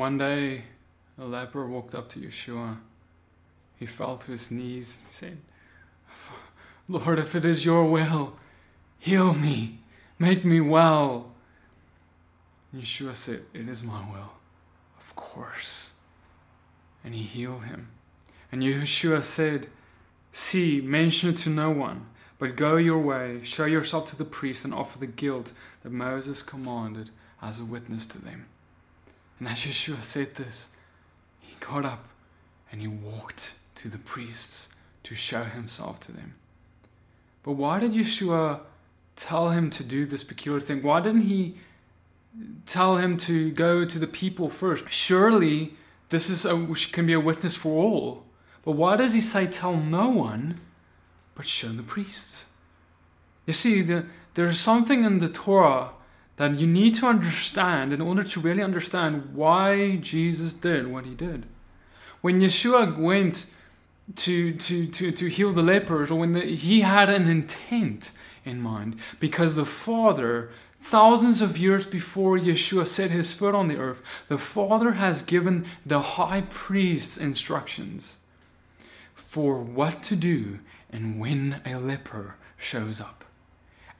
One day, a leper walked up to Yeshua. He fell to his knees. He said, Lord, if it is your will, heal me, make me well. Yeshua said, It is my will, of course. And he healed him. And Yeshua said, See, mention it to no one, but go your way, show yourself to the priest, and offer the guilt that Moses commanded as a witness to them. And as Yeshua said this, he got up and he walked to the priests to show himself to them. But why did Yeshua tell him to do this peculiar thing? Why didn't he tell him to go to the people first? Surely this is a, can be a witness for all. But why does he say tell no one, but show the priests? You see, the, there's something in the Torah that you need to understand in order to really understand why Jesus did what he did. When Yeshua went to, to, to, to heal the lepers, or when the, he had an intent in mind, because the Father, thousands of years before Yeshua set his foot on the earth, the Father has given the high priest instructions for what to do and when a leper shows up.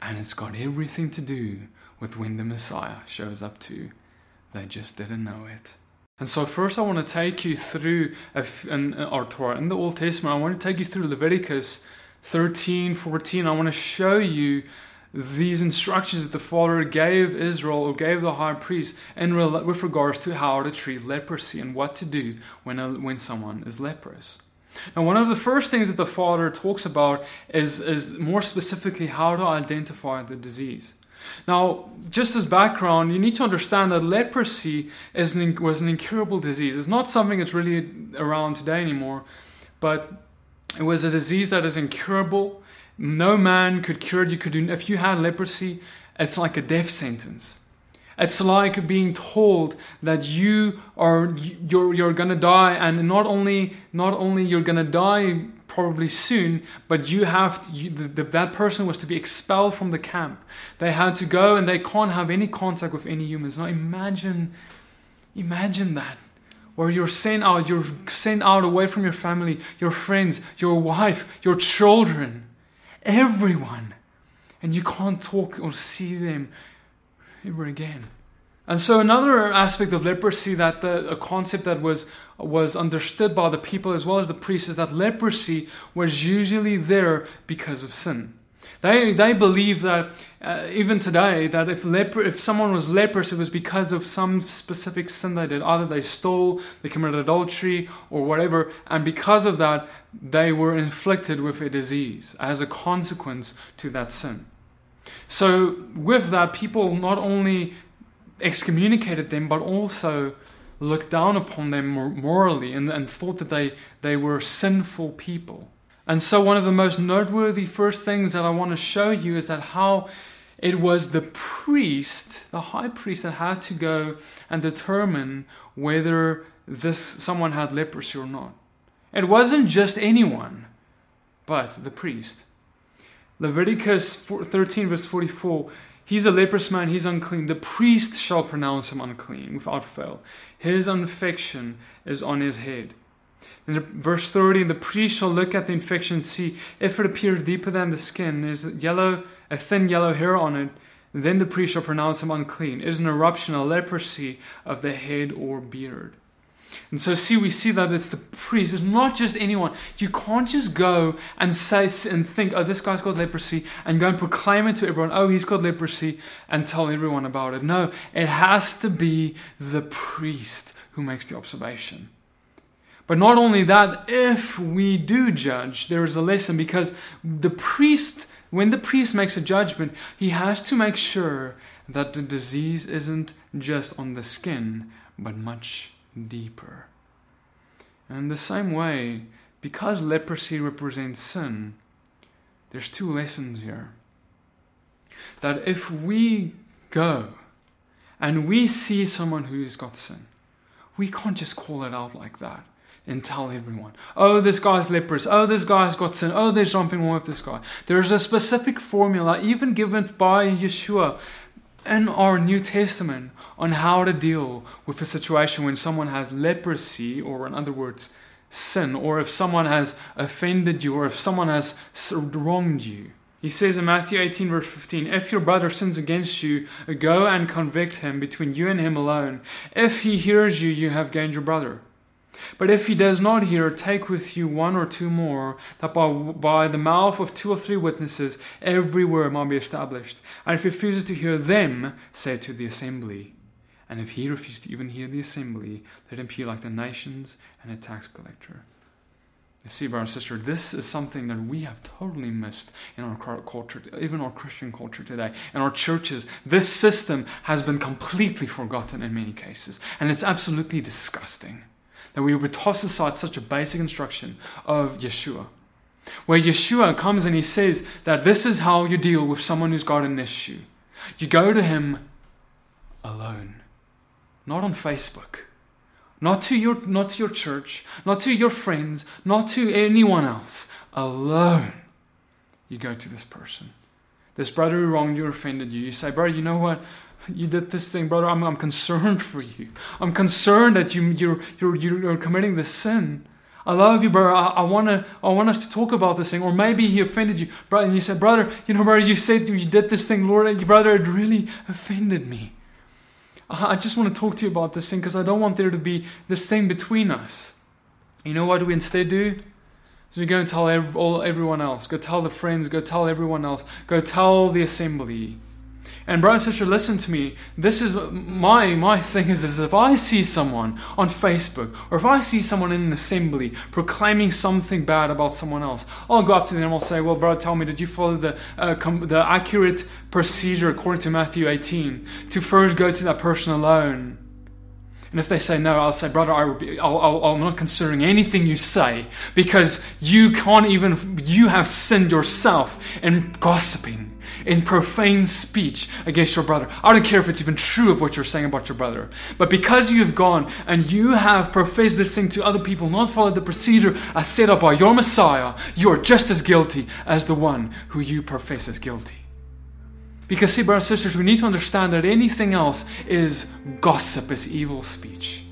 And it's got everything to do with when the Messiah shows up too. They just didn't know it. And so, first, I want to take you through in our Torah in the Old Testament. I want to take you through Leviticus 13, 14. I want to show you these instructions that the Father gave Israel or gave the high priest in with regards to how to treat leprosy and what to do when, a, when someone is leprous. Now, one of the first things that the Father talks about is, is more specifically how to identify the disease. Now, just as background, you need to understand that leprosy an, was an incurable disease. It's not something that's really around today anymore, but it was a disease that is incurable. No man could cure it. You could do, if you had leprosy, it's like a death sentence. It's like being told that you are you're you're gonna die, and not only not only you're gonna die probably soon, but you have to, you, the, the, that person was to be expelled from the camp. They had to go, and they can't have any contact with any humans. Now imagine, imagine that. Where you're sent out, you're sent out away from your family, your friends, your wife, your children, everyone, and you can't talk or see them ever again. And so another aspect of leprosy that the, a concept that was was understood by the people as well as the priests is that leprosy was usually there because of sin. They, they believe that uh, even today that if leper, if someone was leprous, it was because of some specific sin they did. Either they stole, they committed adultery, or whatever, and because of that, they were inflicted with a disease as a consequence to that sin. So, with that, people not only excommunicated them, but also looked down upon them morally and, and thought that they, they were sinful people. And so, one of the most noteworthy first things that I want to show you is that how it was the priest, the high priest, that had to go and determine whether this someone had leprosy or not. It wasn't just anyone, but the priest. Leviticus 13, verse 44 He's a leprous man, he's unclean. The priest shall pronounce him unclean without fail. His infection is on his head. In verse 30, the priest shall look at the infection and see if it appears deeper than the skin, is yellow, a thin yellow hair on it, then the priest shall pronounce him unclean. It is an eruption, a leprosy of the head or beard. And so, see, we see that it's the priest. It's not just anyone. You can't just go and say and think, oh, this guy's got leprosy, and go and proclaim it to everyone, oh, he's got leprosy, and tell everyone about it. No, it has to be the priest who makes the observation. But not only that, if we do judge, there is a lesson because the priest, when the priest makes a judgment, he has to make sure that the disease isn't just on the skin, but much deeper. And the same way, because leprosy represents sin, there's two lessons here. That if we go and we see someone who's got sin, we can't just call it out like that and tell everyone, oh, this guy's leprous, oh, this guy's got sin, oh, there's something wrong with this guy. There's a specific formula, even given by Yeshua, in our New Testament on how to deal with a situation when someone has leprosy, or in other words, sin, or if someone has offended you, or if someone has wronged you. He says in Matthew 18, verse 15, If your brother sins against you, go and convict him between you and him alone. If he hears you, you have gained your brother. But if he does not hear, take with you one or two more, that by, by the mouth of two or three witnesses every word might be established. And if he refuses to hear them, say to the assembly. And if he refuses to even hear the assembly, let him be like the nations and a tax collector. You see, brother sister, this is something that we have totally missed in our culture, even our Christian culture today. In our churches, this system has been completely forgotten in many cases. And it's absolutely disgusting that we would toss aside such a basic instruction of Yeshua. Where Yeshua comes and he says that this is how you deal with someone who's got an issue. You go to him alone, not on Facebook, not to your, not to your church, not to your friends, not to anyone else. Alone, you go to this person. This brother who wronged you, or offended you. You say, brother, you know what? You did this thing, brother. I'm, I'm concerned for you. I'm concerned that you, you're, you're, you're committing this sin. I love you, brother. I, I, wanna, I want us to talk about this thing. Or maybe he offended you, brother. And you said, brother, you know, brother, you said you did this thing, Lord, And brother, it really offended me. I, I just want to talk to you about this thing because I don't want there to be this thing between us. You know what we instead do? So we go and tell all, everyone else. Go tell the friends. Go tell everyone else. Go tell the assembly. And brother and sister, listen to me. This is my my thing is, is if I see someone on Facebook or if I see someone in an assembly proclaiming something bad about someone else, I'll go up to them and I'll say, "Well, brother, tell me, did you follow the uh, com- the accurate procedure according to Matthew 18 to first go to that person alone?" And if they say no, I'll say, brother, I am not considering anything you say because you can't even, you have sinned yourself in gossiping in profane speech against your brother. I don't care if it's even true of what you're saying about your brother. But because you have gone and you have professed this thing to other people, not followed the procedure as set up by your Messiah, you are just as guilty as the one who you profess as guilty. Because, see, brothers and sisters, we need to understand that anything else is gossip, is evil speech.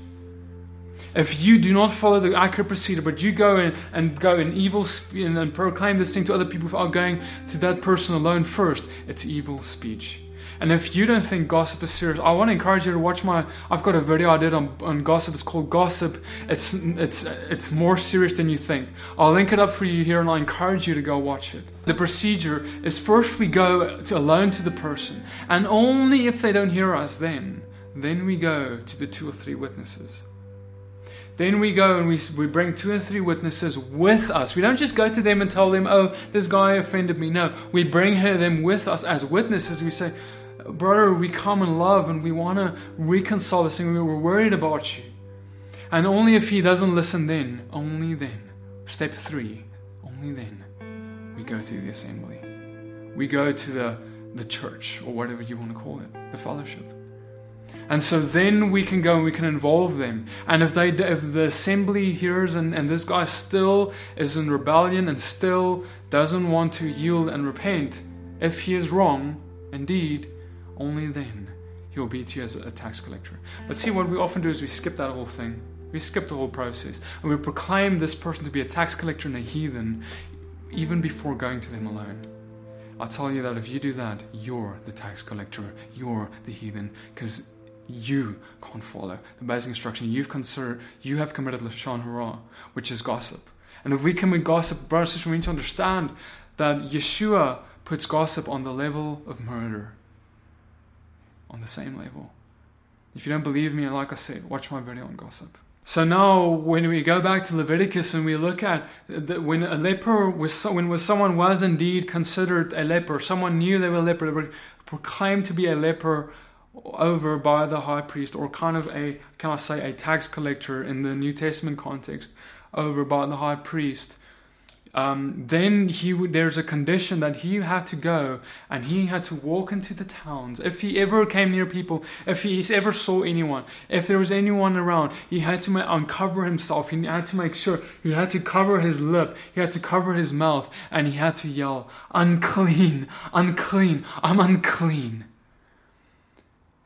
If you do not follow the accurate procedure, but you go in and go in evil sp- and proclaim this thing to other people without going to that person alone first, it's evil speech. And if you don't think gossip is serious, I want to encourage you to watch my. I've got a video I did on, on gossip. It's called Gossip. It's it's it's more serious than you think. I'll link it up for you here, and I encourage you to go watch it. The procedure is first we go to, alone to the person, and only if they don't hear us, then then we go to the two or three witnesses. Then we go and we, we bring two or three witnesses with us. We don't just go to them and tell them, oh, this guy offended me. No, we bring her, them with us as witnesses. We say, brother, we come in love and we want to reconcile this thing. We were worried about you. And only if he doesn't listen then, only then, step three, only then, we go to the assembly. We go to the, the church, or whatever you want to call it, the fellowship. And so then we can go and we can involve them. And if they if the assembly hears and, and this guy still is in rebellion and still doesn't want to yield and repent, if he is wrong, indeed, only then he'll be to you as a tax collector. But see, what we often do is we skip that whole thing. We skip the whole process. And we proclaim this person to be a tax collector and a heathen even before going to them alone. I'll tell you that if you do that, you're the tax collector, you're the heathen, because you can't follow the basic instruction. You've considered, you have committed lashon hara, which is gossip. And if we commit gossip, brothers and sisters, we need to understand that Yeshua puts gossip on the level of murder, on the same level. If you don't believe me, like I said, watch my video on gossip. So now, when we go back to Leviticus and we look at when a leper was, when someone was indeed considered a leper, someone knew they were a leper, they were proclaimed to be a leper over by the high priest, or kind of a, can I say, a tax collector in the New Testament context, over by the high priest. Um, then he there's a condition that he had to go and he had to walk into the towns. If he ever came near people, if he ever saw anyone, if there was anyone around, he had to uncover himself. He had to make sure he had to cover his lip, he had to cover his mouth, and he had to yell, "Unclean, unclean, I'm unclean."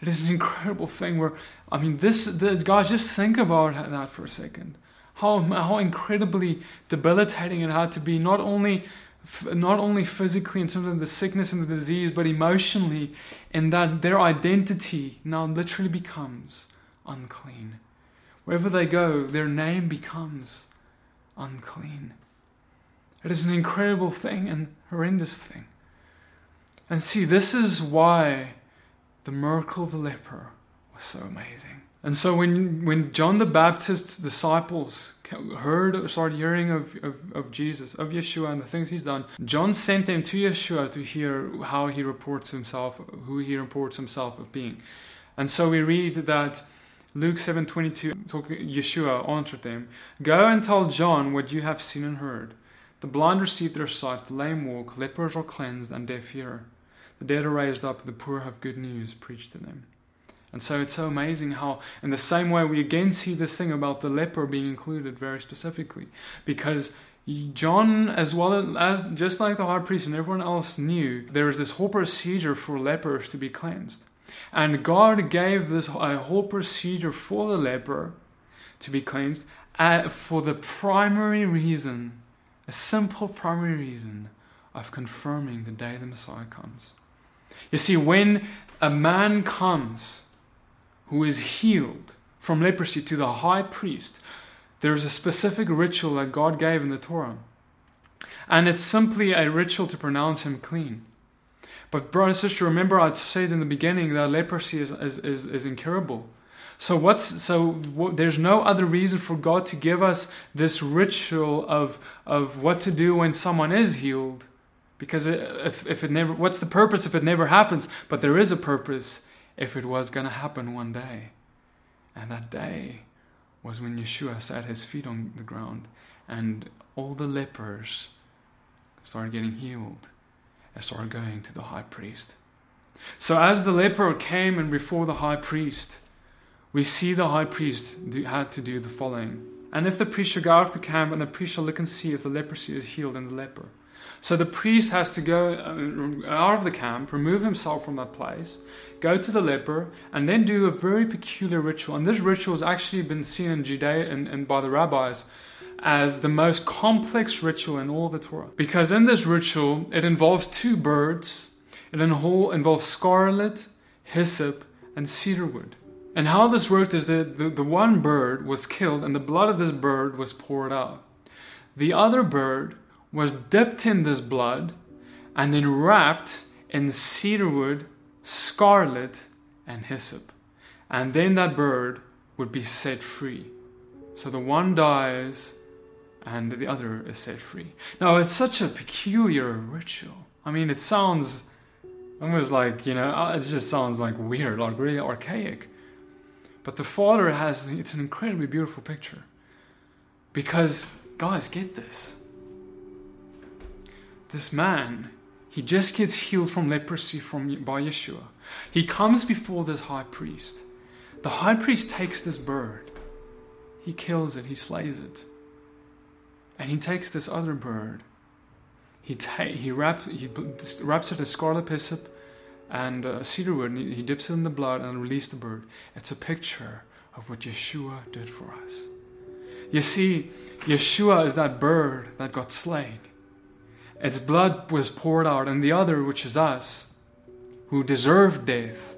It is an incredible thing where, I mean, this, the, guys, just think about that for a second. How, how incredibly debilitating it had to be, not only, not only physically in terms of the sickness and the disease, but emotionally, in that their identity now literally becomes unclean. Wherever they go, their name becomes unclean. It is an incredible thing and horrendous thing. And see, this is why the miracle of the leper was so amazing. And so when, when John the Baptist's disciples heard, or started hearing of, of, of Jesus, of Yeshua and the things he's done, John sent them to Yeshua to hear how he reports himself, who he reports himself of being. And so we read that Luke 7:22 Yeshua answered them, "Go and tell John what you have seen and heard. The blind receive their sight, the lame walk, lepers are cleansed, and deaf hear. The dead are raised up, the poor have good news preached to them." And so it's so amazing how, in the same way, we again see this thing about the leper being included very specifically, because John, as well as just like the high priest and everyone else knew, there is this whole procedure for lepers to be cleansed. And God gave this a whole procedure for the leper to be cleansed uh, for the primary reason, a simple primary reason of confirming the day the Messiah comes. You see, when a man comes who is healed from leprosy to the high priest, there's a specific ritual that God gave in the Torah. And it's simply a ritual to pronounce him clean. But, brother and sister, remember I said in the beginning that leprosy is, is, is, is incurable. So what's so what, there's no other reason for God to give us this ritual of of what to do when someone is healed, because if if it never, what's the purpose if it never happens? But there is a purpose if it was going to happen one day, and that day was when Yeshua set his feet on the ground, and all the lepers started getting healed and started going to the high priest. So, as the leper came and before the high priest, we see the high priest do, had to do the following. And if the priest shall go out of the camp, and the priest shall look and see if the leprosy is healed in the leper. So the priest has to go uh, out of the camp, remove himself from that place, go to the leper, and then do a very peculiar ritual. And this ritual has actually been seen in Judea and, and by the rabbis as the most complex ritual in all the Torah. Because in this ritual, it involves two birds, it involves scarlet, hyssop, and cedarwood. And how this worked is that the, the one bird was killed and the blood of this bird was poured out. The other bird was dipped in this blood and then wrapped in cedarwood, scarlet, and hyssop. And then that bird would be set free. So the one dies and the other is set free. Now, it's such a peculiar ritual. I mean, it sounds almost like, you know, uh, it just sounds like weird, like really archaic. But the Father has, it's an incredibly beautiful picture. Because, guys, get this. This man, he just gets healed from leprosy from, by Yeshua. He comes before this high priest. The high priest takes this bird, he kills it, he slays it. And he takes this other bird. He, ta- he, wraps, he wraps it in scarlet hyssop and uh, cedarwood, and he, he dips it in the blood and releases the bird. It's a picture of what Yeshua did for us. You see, Yeshua is that bird that got slain. Its blood was poured out, and the other, which is us, who deserved death,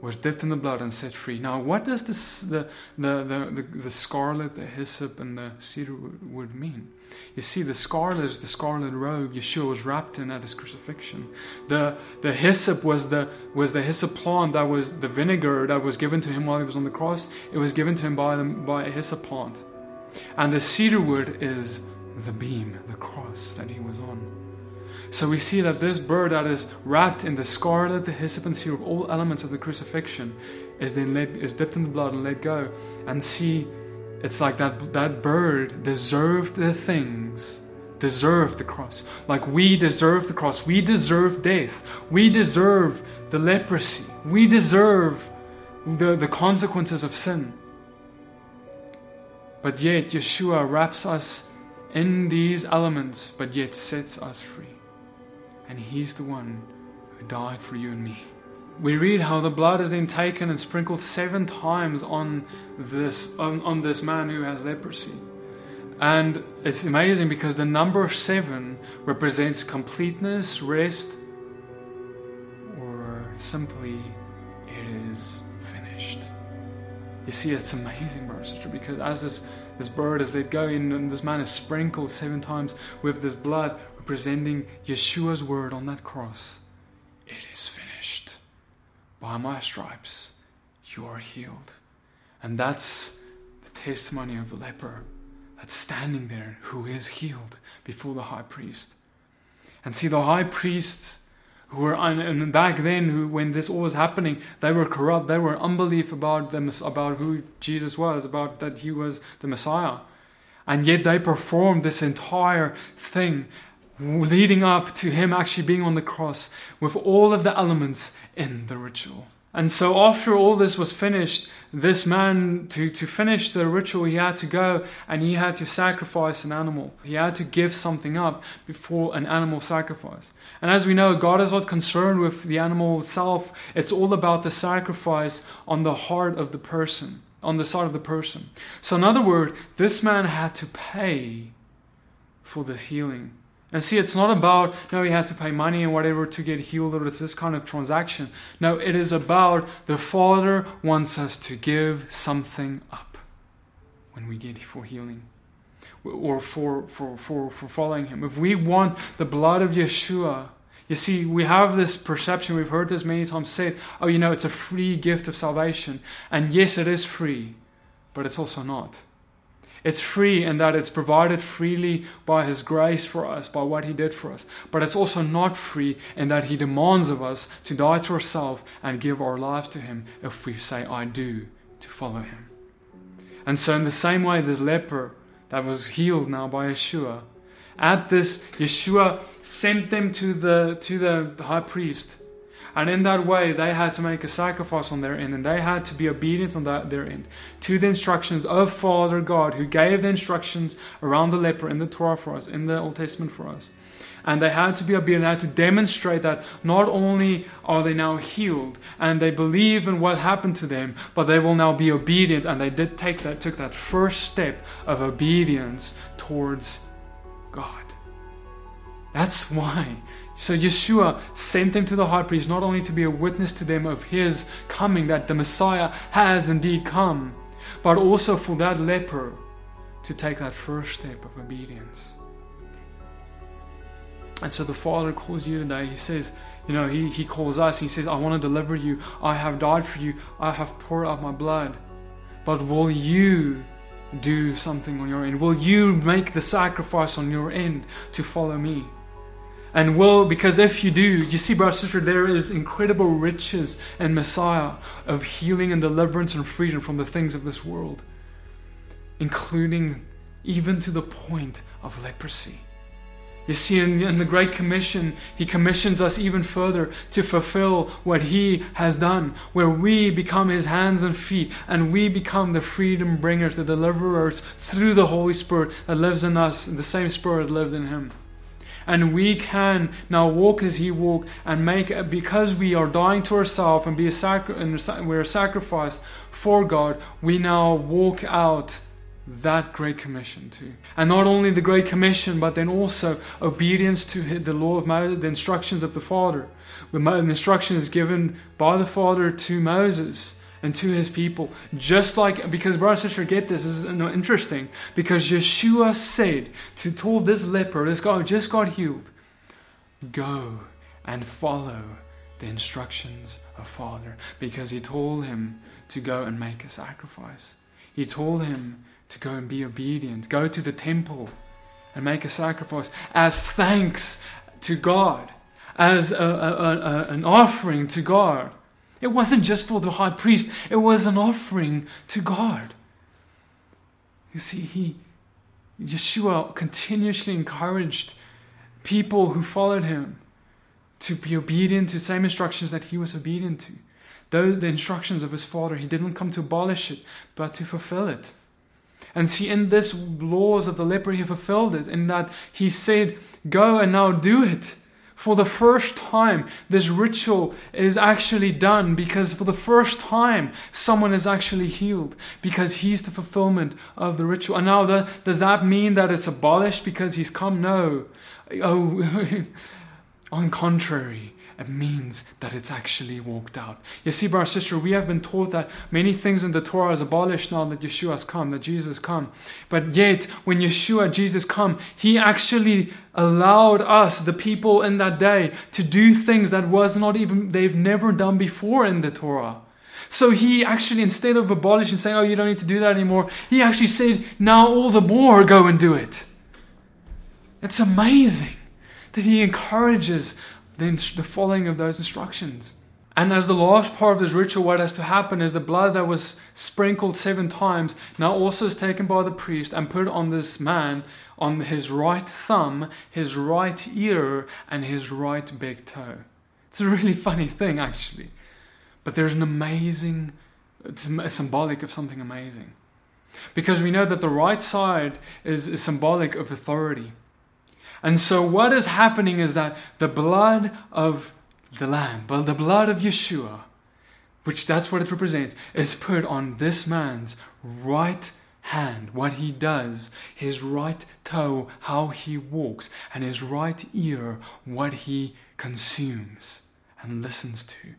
was dipped in the blood and set free. Now, what does this, the, the, the, the, the scarlet, the hyssop, and the cedar wood mean? You see, the scarlet is the scarlet robe Yeshua was wrapped in at his crucifixion. The, the hyssop was the, was the hyssop plant that was the vinegar that was given to him while he was on the cross. It was given to him by, the, by a hyssop plant. And the cedar wood is the beam, the cross that he was on. So we see that this bird that is wrapped in the scarlet, the hyssop, and cedar, all elements of the crucifixion, is then let, is dipped in the blood and let go. And see, it's like that that bird deserved the things, deserved the cross. Like we deserve the cross. We deserve death. We deserve the leprosy. We deserve the, the consequences of sin. But yet Yeshua wraps us in these elements, but yet sets us free. And He's the one who died for you and me. we read how the blood is then taken and sprinkled seven times on this on, on this man who has leprosy. And it's amazing because the number seven represents completeness, rest, or simply it is finished. You see, it's amazing, brother sister, because as this, this bird is let go in and this man is sprinkled seven times with this blood representing Yeshua's word on that cross, it is finished. By my stripes, you are healed. And that's the testimony of the leper that's standing there who is healed before the high priest. And see, the high priests who were and back then, who when this all was happening, they were corrupt. They were unbelief about them, about who Jesus was, about that he was the Messiah, and yet they performed this entire thing leading up to him actually being on the cross with all of the elements in the ritual. And so, after all this was finished, this man, to, to finish the ritual, he had to go and he had to sacrifice an animal. He had to give something up before an animal sacrifice. And as we know, God is not concerned with the animal itself, it's all about the sacrifice on the heart of the person, on the side of the person. So, in other words, this man had to pay for this healing. And see, it's not about, no, he had to pay money and whatever to get healed, or it's this kind of transaction. No, it is about the Father wants us to give something up when we get for healing or for, for, for, for following him. If we want the blood of Yeshua, you see, we have this perception, we've heard this many times said, oh, you know, it's a free gift of salvation. And yes, it is free, but it's also not. It's free in that it's provided freely by His grace for us, by what He did for us. But it's also not free in that He demands of us to die to ourselves and give our lives to Him if we say, I do, to follow Him. And so, in the same way, this leper that was healed now by Yeshua, at this, Yeshua sent them to the, to the, the high priest and in that way, they had to make a sacrifice on their end, and they had to be obedient on that, their end to the instructions of Father God, who gave the instructions around the leper in the Torah for us, in the Old Testament for us. And they had to be obedient, they had to demonstrate that not only are they now healed and they believe in what happened to them, but they will now be obedient. And they did take that, took that first step of obedience towards God. That's why so Yeshua sent them to the high priest not only to be a witness to them of his coming, that the Messiah has indeed come, but also for that leper to take that first step of obedience. And so the Father calls you today. He says, you know, he, he calls us. He says, I want to deliver you. I have died for you. I have poured out my blood. But will you do something on your end? Will you make the sacrifice on your end to follow me? And will, because if you do, you see, brother, sister, there is incredible riches and Messiah of healing and deliverance and freedom from the things of this world, including even to the point of leprosy. You see, in, in, the Great Commission, He commissions us even further to fulfill what He has done, where we become His hands and feet, and we become the freedom bringers, the deliverers through the Holy Spirit that lives in us, the same Spirit lived in Him and we can now walk as He walked and make because we are dying to ourselves and be a sacri- and we're a sacrifice for God. We now walk out that great commission too, and not only the great commission, but then also obedience to the law of Moses, the instructions of the Father. The instructions given by the Father to Moses and to his people. Just like, because, brother and sister, get this, this is interesting. Because Yeshua said to told this leper, this guy who just got healed, go and follow the instructions of Father. Because he told him to go and make a sacrifice. He told him to go and be obedient, go to the temple and make a sacrifice as thanks to God, as a, a, a, an offering to God. It wasn't just for the high priest, it was an offering to God. You see, he, Yeshua continuously encouraged people who followed him to be obedient to the same instructions that he was obedient to. Though the instructions of his father, he didn't come to abolish it, but to fulfill it. And see, in this laws of the leper, he fulfilled it, in that he said, Go and now do it. For the first time, this ritual is actually done because for the first time, someone is actually healed because he's the fulfillment of the ritual. And now, the, does that mean that it's abolished because he's come? No. Oh, on contrary, it means that it's actually walked out. You see, brother, sister, we have been taught that many things in the Torah is abolished now that Yeshua has come, that Jesus come. But yet, when Yeshua, Jesus come, he actually allowed us, the people in that day, to do things that was not even they've never done before in the Torah. So he actually, instead of abolishing saying, "Oh, you don't need to do that anymore," he actually said, "Now all the more go and do it." It's amazing that he encourages the, the following of those instructions. And as the last part of this ritual, what has to happen is the blood that was sprinkled seven times now also is taken by the priest and put on this man on his right thumb, his right ear, and his right big toe. It's a really funny thing, actually. But there's an amazing, it's symbolic of something amazing. Because we know that the right side is, is symbolic of authority. And so, what is happening is that the blood of the Lamb, well, the blood of Yeshua, which that's what it represents, is put on this man's right hand, what he does, his right toe, how he walks, and his right ear, what he consumes and listens to.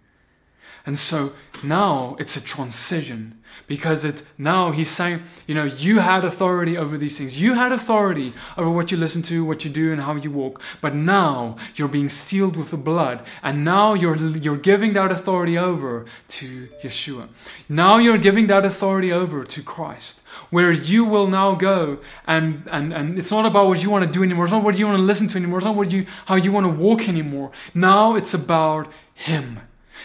And so now it's a transition because it now he's saying, you know, you had authority over these things. You had authority over what you listen to, what you do, and how you walk. But now you're being sealed with the blood, and now you're you're giving that authority over to Yeshua. Now you're giving that authority over to Christ, where you will now go and and and it's not about what you want to do anymore. It's not what you want to listen to anymore. It's not what you how you want to walk anymore. Now it's about Him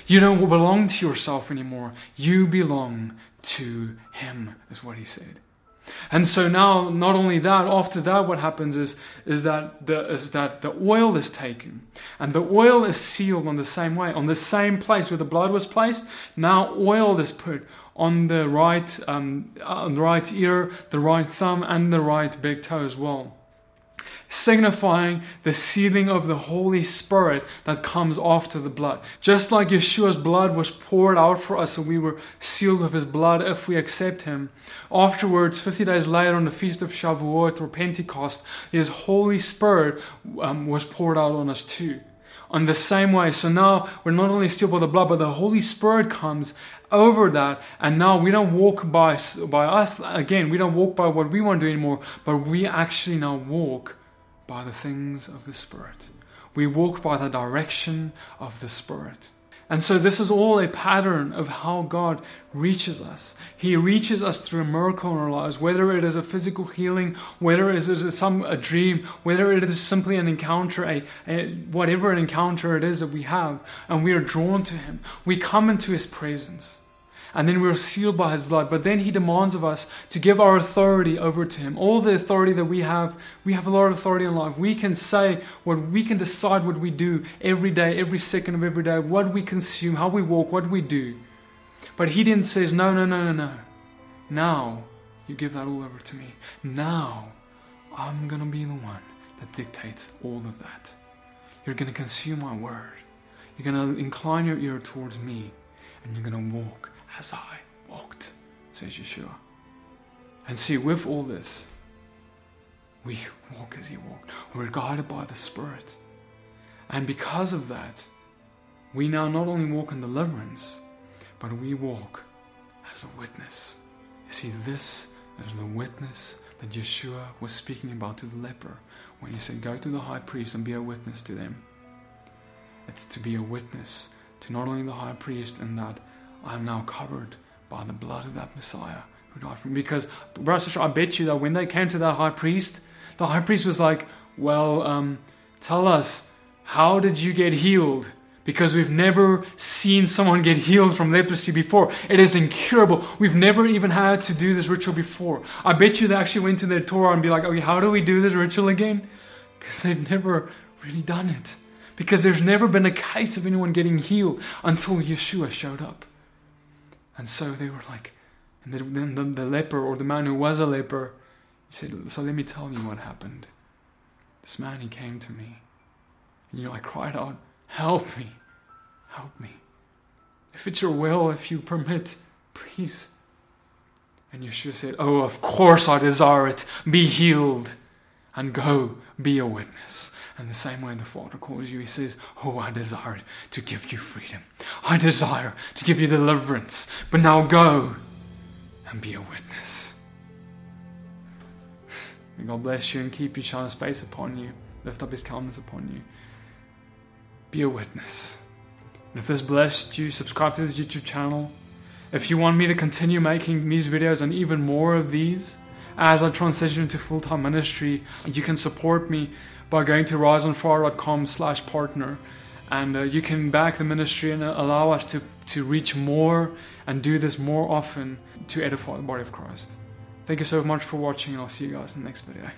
you don't belong to yourself anymore. You belong to Him, is what He said. And so now, not only that, after that, what happens is, is, that the, is that the oil is taken. And the oil is sealed on the same way, on the same place where the blood was placed. Now, oil is put on the right, um, on the right ear, the right thumb, and the right big toe as well signifying the sealing of the Holy Spirit that comes after the blood. Just like Yeshua's blood was poured out for us and we were sealed with his blood if we accept him. Afterwards, 50 days later on the feast of Shavuot or Pentecost, his Holy Spirit um, was poured out on us too. On the same way, so now we're not only sealed by the blood, but the Holy Spirit comes over that and now we don't walk by by us again we don't walk by what we want to do anymore but we actually now walk by the things of the Spirit. We walk by the direction of the Spirit. And so, this is all a pattern of how God reaches us. He reaches us through a miracle in our lives, whether it is a physical healing, whether it is some a dream, whether it is simply an encounter, a, a whatever an encounter it is that we have, and we are drawn to Him. We come into His presence and then we're sealed by his blood. But then he demands of us to give our authority over to him. All the authority that we have, we have a lot of authority in life. We can say what we can decide what we do every day, every second of every day, what we consume, how we walk, what we do. But he then says, No, no, no, no, no. Now you give that all over to me. Now I'm going to be the one that dictates all of that. You're going to consume my word. You're going to incline your ear towards me and you're going to walk as I walked, says Yeshua. And see, with all this, we walk as He walked. We're guided by the Spirit. And because of that, we now not only walk in deliverance, but we walk as a witness. You see, this is the witness that Yeshua was speaking about to the leper when he said, Go to the high priest and be a witness to them. It's to be a witness to not only the high priest in that I'm now covered by the blood of that Messiah who died for me. Because, brother, I bet you that when they came to that high priest, the high priest was like, Well, um, tell us, how did you get healed? Because we've never seen someone get healed from leprosy before. It is incurable. We've never even had to do this ritual before. I bet you they actually went to their Torah and be like, okay, how do we do this ritual again? Because they've never really done it. Because there's never been a case of anyone getting healed until Yeshua showed up. And so they were like, and then the, the, leper or the man who was a leper, he said, So let me tell you what happened. This man, he came to me And you know, I cried out, Help me, help me. If it's your will, if you permit, please. And Yeshua said, Oh, of course I desire it. Be healed and go be a witness. And the same way the Father calls you, He says, Oh, I desire to give you freedom. I desire to give you deliverance. But now go and be a witness. May God bless you and keep His face upon you, lift up His countenance upon you. Be a witness. And if this blessed you, subscribe to this YouTube channel. If you want me to continue making these videos and even more of these, as I transition into full-time ministry, you can support me by going to riseonfire.com slash partner. And uh, you can back the ministry and allow us to, to reach more and do this more often to edify the body of Christ. Thank you so much for watching and I'll see you guys in the next video.